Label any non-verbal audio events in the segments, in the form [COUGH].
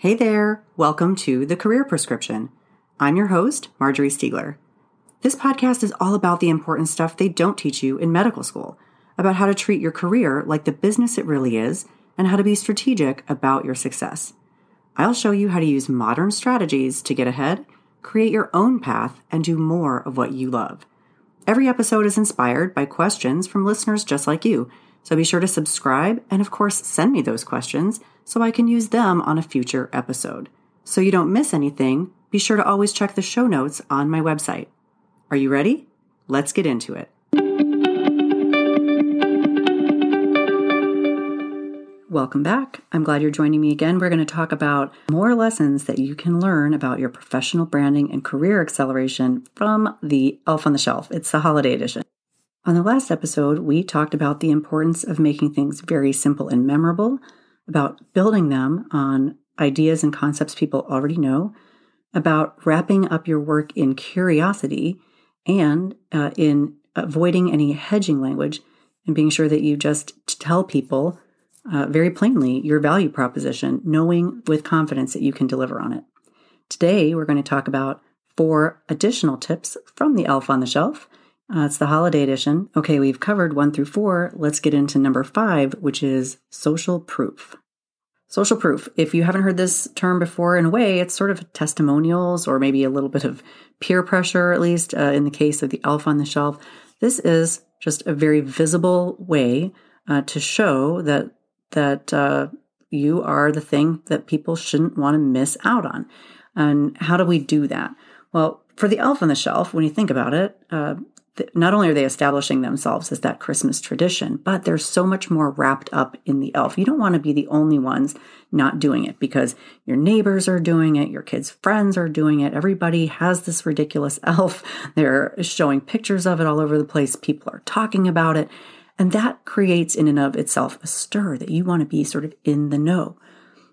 Hey there, welcome to The Career Prescription. I'm your host, Marjorie Stiegler. This podcast is all about the important stuff they don't teach you in medical school, about how to treat your career like the business it really is, and how to be strategic about your success. I'll show you how to use modern strategies to get ahead, create your own path, and do more of what you love. Every episode is inspired by questions from listeners just like you, so be sure to subscribe and, of course, send me those questions so I can use them on a future episode. So you don't miss anything, be sure to always check the show notes on my website. Are you ready? Let's get into it. Welcome back. I'm glad you're joining me again. We're going to talk about more lessons that you can learn about your professional branding and career acceleration from the Elf on the Shelf. It's the holiday edition. On the last episode, we talked about the importance of making things very simple and memorable, about building them on ideas and concepts people already know, about wrapping up your work in curiosity and uh, in avoiding any hedging language and being sure that you just tell people uh, very plainly your value proposition, knowing with confidence that you can deliver on it. Today, we're going to talk about four additional tips from the Elf on the Shelf. Uh, it's the holiday edition. Okay, we've covered one through four. Let's get into number five, which is social proof. Social proof. If you haven't heard this term before, in a way, it's sort of testimonials or maybe a little bit of peer pressure, at least uh, in the case of the elf on the shelf. This is just a very visible way uh, to show that that uh, you are the thing that people shouldn't want to miss out on. And how do we do that? Well, for the elf on the shelf, when you think about it, uh, not only are they establishing themselves as that Christmas tradition, but there's so much more wrapped up in the elf. You don't want to be the only ones not doing it because your neighbors are doing it, your kids' friends are doing it. Everybody has this ridiculous [LAUGHS] elf. They're showing pictures of it all over the place. People are talking about it. And that creates, in and of itself, a stir that you want to be sort of in the know.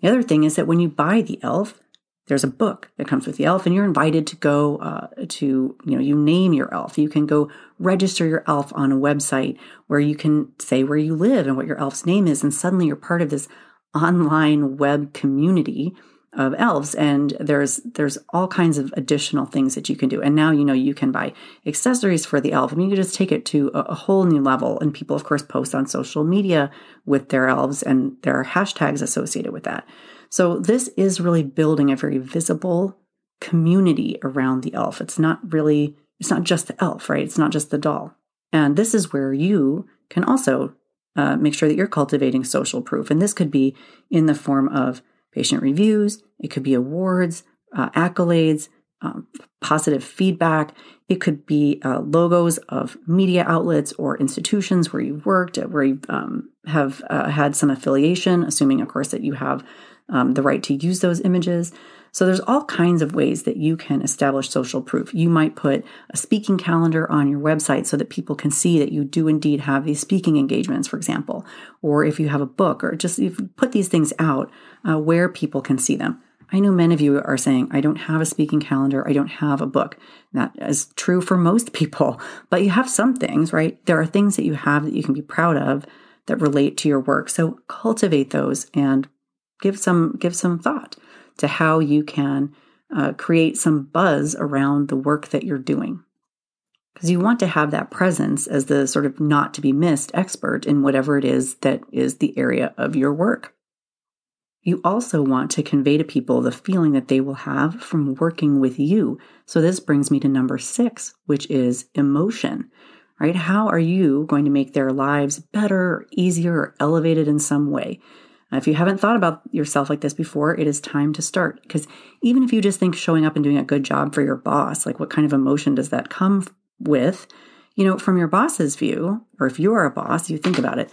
The other thing is that when you buy the elf, there's a book that comes with the elf, and you're invited to go uh, to, you know, you name your elf. You can go register your elf on a website where you can say where you live and what your elf's name is, and suddenly you're part of this online web community of elves and there's there's all kinds of additional things that you can do. And now you know you can buy accessories for the elf. I mean you can just take it to a, a whole new level and people of course post on social media with their elves and there are hashtags associated with that so this is really building a very visible community around the elf. It's not really it's not just the elf right? It's not just the doll. And this is where you can also uh, make sure that you're cultivating social proof. And this could be in the form of patient reviews, it could be awards, uh, accolades, um, positive feedback. It could be uh, logos of media outlets or institutions where you've worked, where you um, have uh, had some affiliation, assuming, of course, that you have um, the right to use those images. So there's all kinds of ways that you can establish social proof. You might put a speaking calendar on your website so that people can see that you do indeed have these speaking engagements, for example, or if you have a book, or just if you put these things out uh, where people can see them. I know many of you are saying, I don't have a speaking calendar, I don't have a book. That is true for most [LAUGHS] people, but you have some things, right? There are things that you have that you can be proud of that relate to your work. So cultivate those and give some give some thought to how you can uh, create some buzz around the work that you're doing. Because you want to have that presence as the sort of not to be missed expert in whatever it is that is the area of your work. You also want to convey to people the feeling that they will have from working with you. So, this brings me to number six, which is emotion, right? How are you going to make their lives better, easier, or elevated in some way? Uh, if you haven't thought about yourself like this before, it is time to start. Because even if you just think showing up and doing a good job for your boss, like what kind of emotion does that come with? You know, from your boss's view, or if you are a boss, you think about it.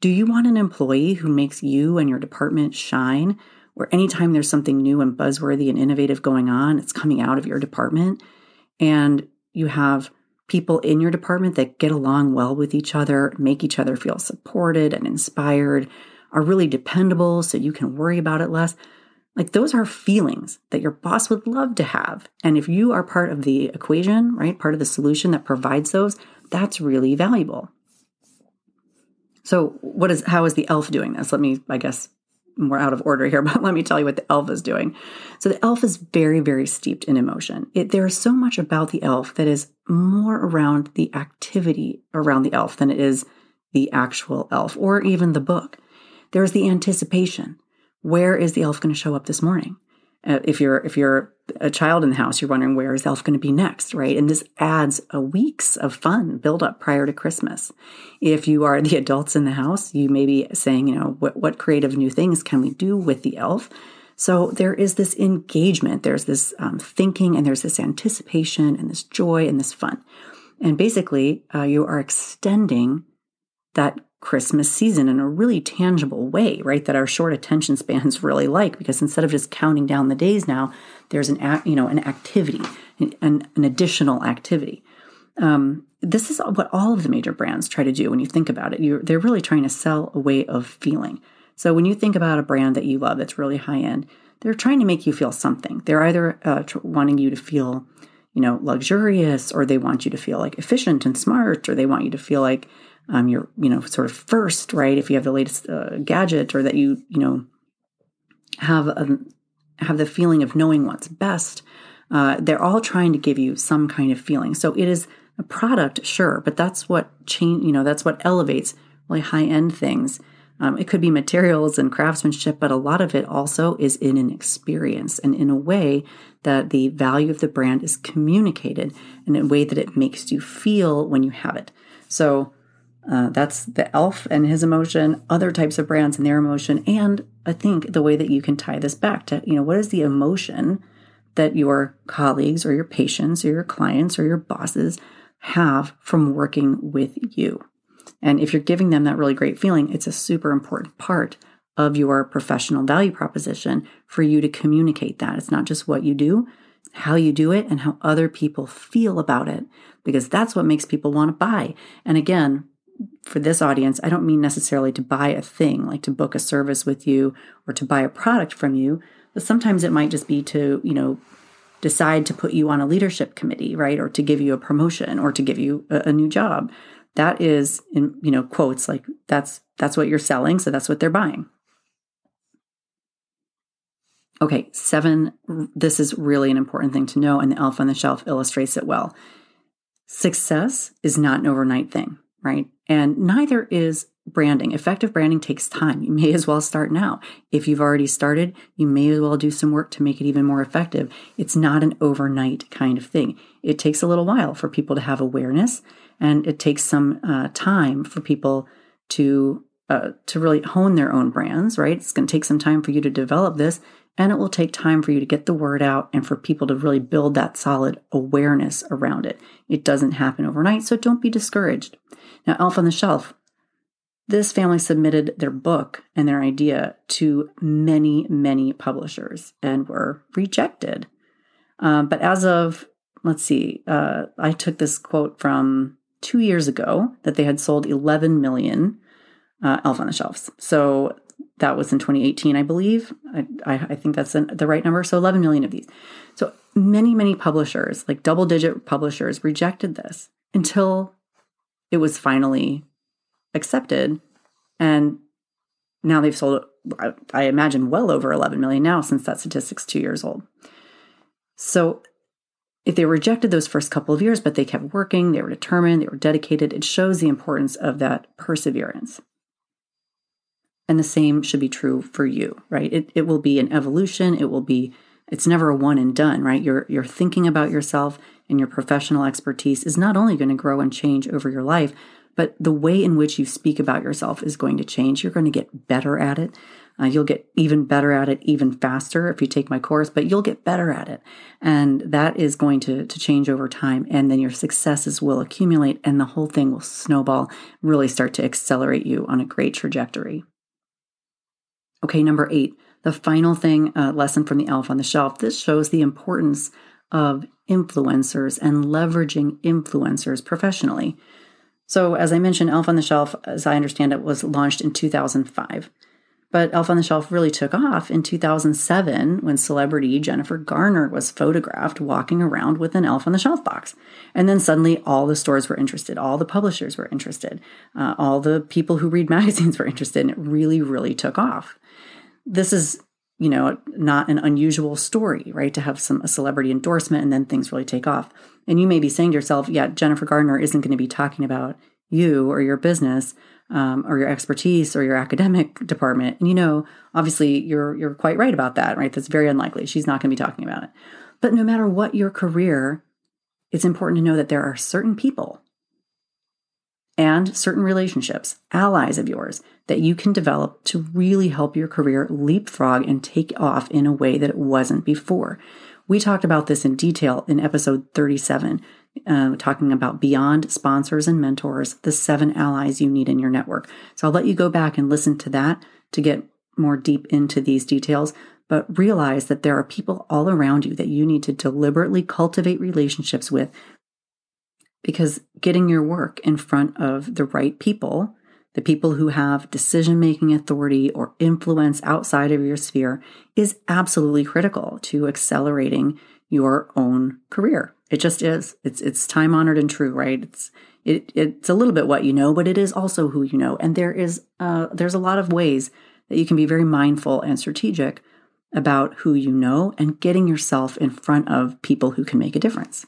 Do you want an employee who makes you and your department shine? Where anytime there's something new and buzzworthy and innovative going on, it's coming out of your department, and you have people in your department that get along well with each other, make each other feel supported and inspired, are really dependable so you can worry about it less. Like those are feelings that your boss would love to have. And if you are part of the equation, right, part of the solution that provides those, that's really valuable. So, what is how is the elf doing this? Let me, I guess, we're out of order here, [LAUGHS] but let me tell you what the elf is doing. So the elf is very, very steeped in emotion. It, there is so much about the elf that is more around the activity around the elf than it is the actual elf or even the book. There's the anticipation. Where is the elf going to show up this morning? Uh, if you're if you're a child in the house, you're wondering where is elf going to be next, right? And this adds a weeks of fun build up prior to Christmas. If you are the [LAUGHS] adults in the house, you may be saying, you know, what what creative new things can we do with the elf? So there is this engagement, there's this um, thinking, and there's this anticipation, and this joy, and this fun. And basically, uh, you are extending that Christmas season in a really tangible way, right? That our short attention spans [LAUGHS] really like because instead of just counting down the days now, there's an you know an activity, an, an additional activity. Um, this is what all of the major brands try to do when you think about it. You're, they're really trying to sell a way of feeling. So when you think about a brand that you love that's really high end, they're trying to make you feel something. They're either uh, wanting you to feel, you know, luxurious, or they want you to feel like efficient and smart, or they want you to feel like um, you're you know sort of first right? If you have the latest uh, gadget or that you you know have a, um, have the feeling of knowing what's best uh, they're all trying to give you some kind of feeling. So it is a product sure but that's what change you know that's what elevates really high end things. Um, it could be materials and craftsmanship but a lot of it also is in an experience and in a way that the value of the brand is communicated in a way that it makes you feel when you have it. So uh, that's the elf and his emotion, other types of brands and their emotion, and I think the way that you can tie this back to, you know, what is the emotion that your colleagues or your patients or your clients or your bosses have from working with you. And if you're giving them that really great feeling, it's a super important part of your professional value proposition for you to communicate that. It's not just what you do, how you do it, and how other people feel about it, because that's what makes people want to buy. And again, for this audience, I don't mean necessarily to buy a thing, like to book a service with you or to buy a product from you, but sometimes it might just be to, you know, decide to put you on a leadership committee, right? Or to give you a promotion or to give you a, a new job. That is in, you know, quotes like that's that's what you're selling, so that's what they're buying. Okay, seven, this is really an important thing to know, and the elf on the shelf illustrates it well. Success is not an overnight thing right? And neither is branding. Effective branding takes time. You [LAUGHS] may as well start now. If you've already started, you may as well do some work to make it even more effective. It's not an overnight kind of thing. It takes a little while for people to have awareness, and it takes some uh, time for people to uh, to really hone their own brands. Right? It's going to take some time for you to develop this, and it will take time for you to get the word out and for people to really build that solid awareness around it. It doesn't happen overnight, so don't be discouraged. Now, Elf on the Shelf, this family submitted their book and their idea to many, many publishers and were rejected. Um, but as of, let's see, uh, I took this quote from two years ago that they had sold 11 million uh, Elf on the Shelves. So that was in 2018, I believe. I, I, I think that's the right number. So 11 million of these. So many, many publishers, like double digit publishers, rejected this until it was finally accepted. And now they've sold, I imagine, well over 11 million now since that statistic's two years old. So if they rejected those first couple of years, but they kept working, they were determined, they were dedicated, it shows the importance of that perseverance. And the same should be true for you, right? It, it will be an evolution. It will be, it's never a one and done, right? You're, you're thinking about yourself and your professional expertise is not only going to grow and change over your life, but the way in which you speak about yourself is going to change. You're going to get better at it. Uh, you'll get even better at it even faster if you take my course, but you'll get better at it. And that is going to, to change over time. And then your successes will accumulate and the whole thing will snowball, really start to accelerate you on a great trajectory. Okay, number eight, the final thing, uh, lesson from the elf on the shelf. This shows the importance of influencers and leveraging influencers professionally. So, as I mentioned, Elf on the Shelf, as I understand it, was launched in 2005. But Elf on the Shelf really took off in 2007 when celebrity Jennifer Garner was photographed walking around with an Elf on the Shelf box. And then suddenly all the stores were interested, all the publishers were interested, uh, all the people who read [LAUGHS] magazines were interested, and it really, really took off. this is, you know, not an unusual story, right? To have some a celebrity endorsement and then things really take off. And you may be saying to yourself, yeah, Jennifer Gardner isn't going to be talking about you or your business um, or your expertise or your academic department. And you know, obviously, you're you're quite right about that, right? That's very unlikely. She's not going to be talking about it. But no matter what your career, it's important to know that there are certain people and certain relationships, allies of yours, that you can develop to really help your career leapfrog and take off in a way that it wasn't before. We talked about this in detail in episode 37, uh, talking about beyond sponsors and mentors, the seven allies you need in your network. So I'll let you go back and listen to that to get more deep into these details. But realize that there are people all around you that you need to deliberately cultivate relationships with because getting your work in front of the right people, the people who have decision making authority or influence outside of your sphere, is absolutely critical to accelerating your own career. It just is. It's it's time honored and true, right? It's it it's a little bit what you know, but it is also who you know. And there is uh, there's a lot of ways that you can be very mindful and strategic about who you know and getting yourself in front of people who can make a difference.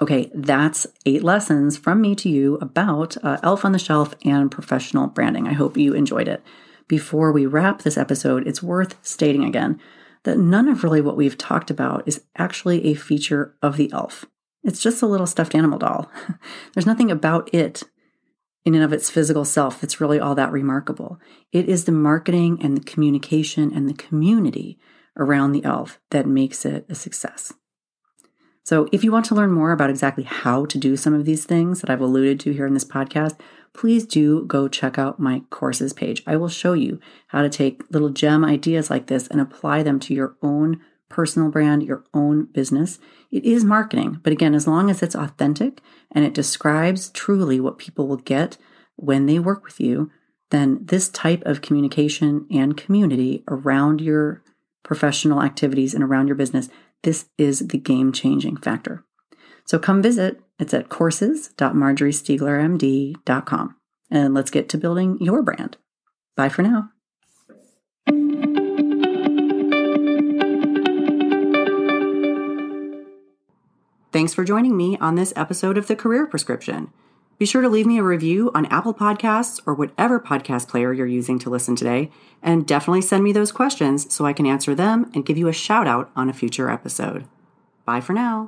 Okay, that's eight lessons from me to you about uh, Elf on the Shelf and professional branding. I hope you enjoyed it. Before we wrap this episode, it's worth stating again that none of really what we've talked about is actually a feature of the elf. It's just a little stuffed animal doll. [LAUGHS] There's nothing about it in and of its physical self that's really all that remarkable. It is the marketing and the communication and the community around the elf that makes it a success. So, if you want to learn more about exactly how to do some of these things that I've alluded to here in this podcast, please do go check out my courses page. I will show you how to take little gem ideas like this and apply them to your own personal brand, your own business. It is marketing, but again, as long as it's authentic and it describes truly what people will get when they work with you, then this type of communication and community around your professional activities and around your business, this is the game changing factor. So come visit. It's at courses.marjoriestieglermd.com. And let's get to building your brand. Bye for now. Thanks for joining me on this episode of The Career Prescription. Be sure to leave me a review on Apple Podcasts or whatever podcast player you're using to listen today, and definitely send me those questions so I can answer them and give you a shout out on a future episode. Bye for now.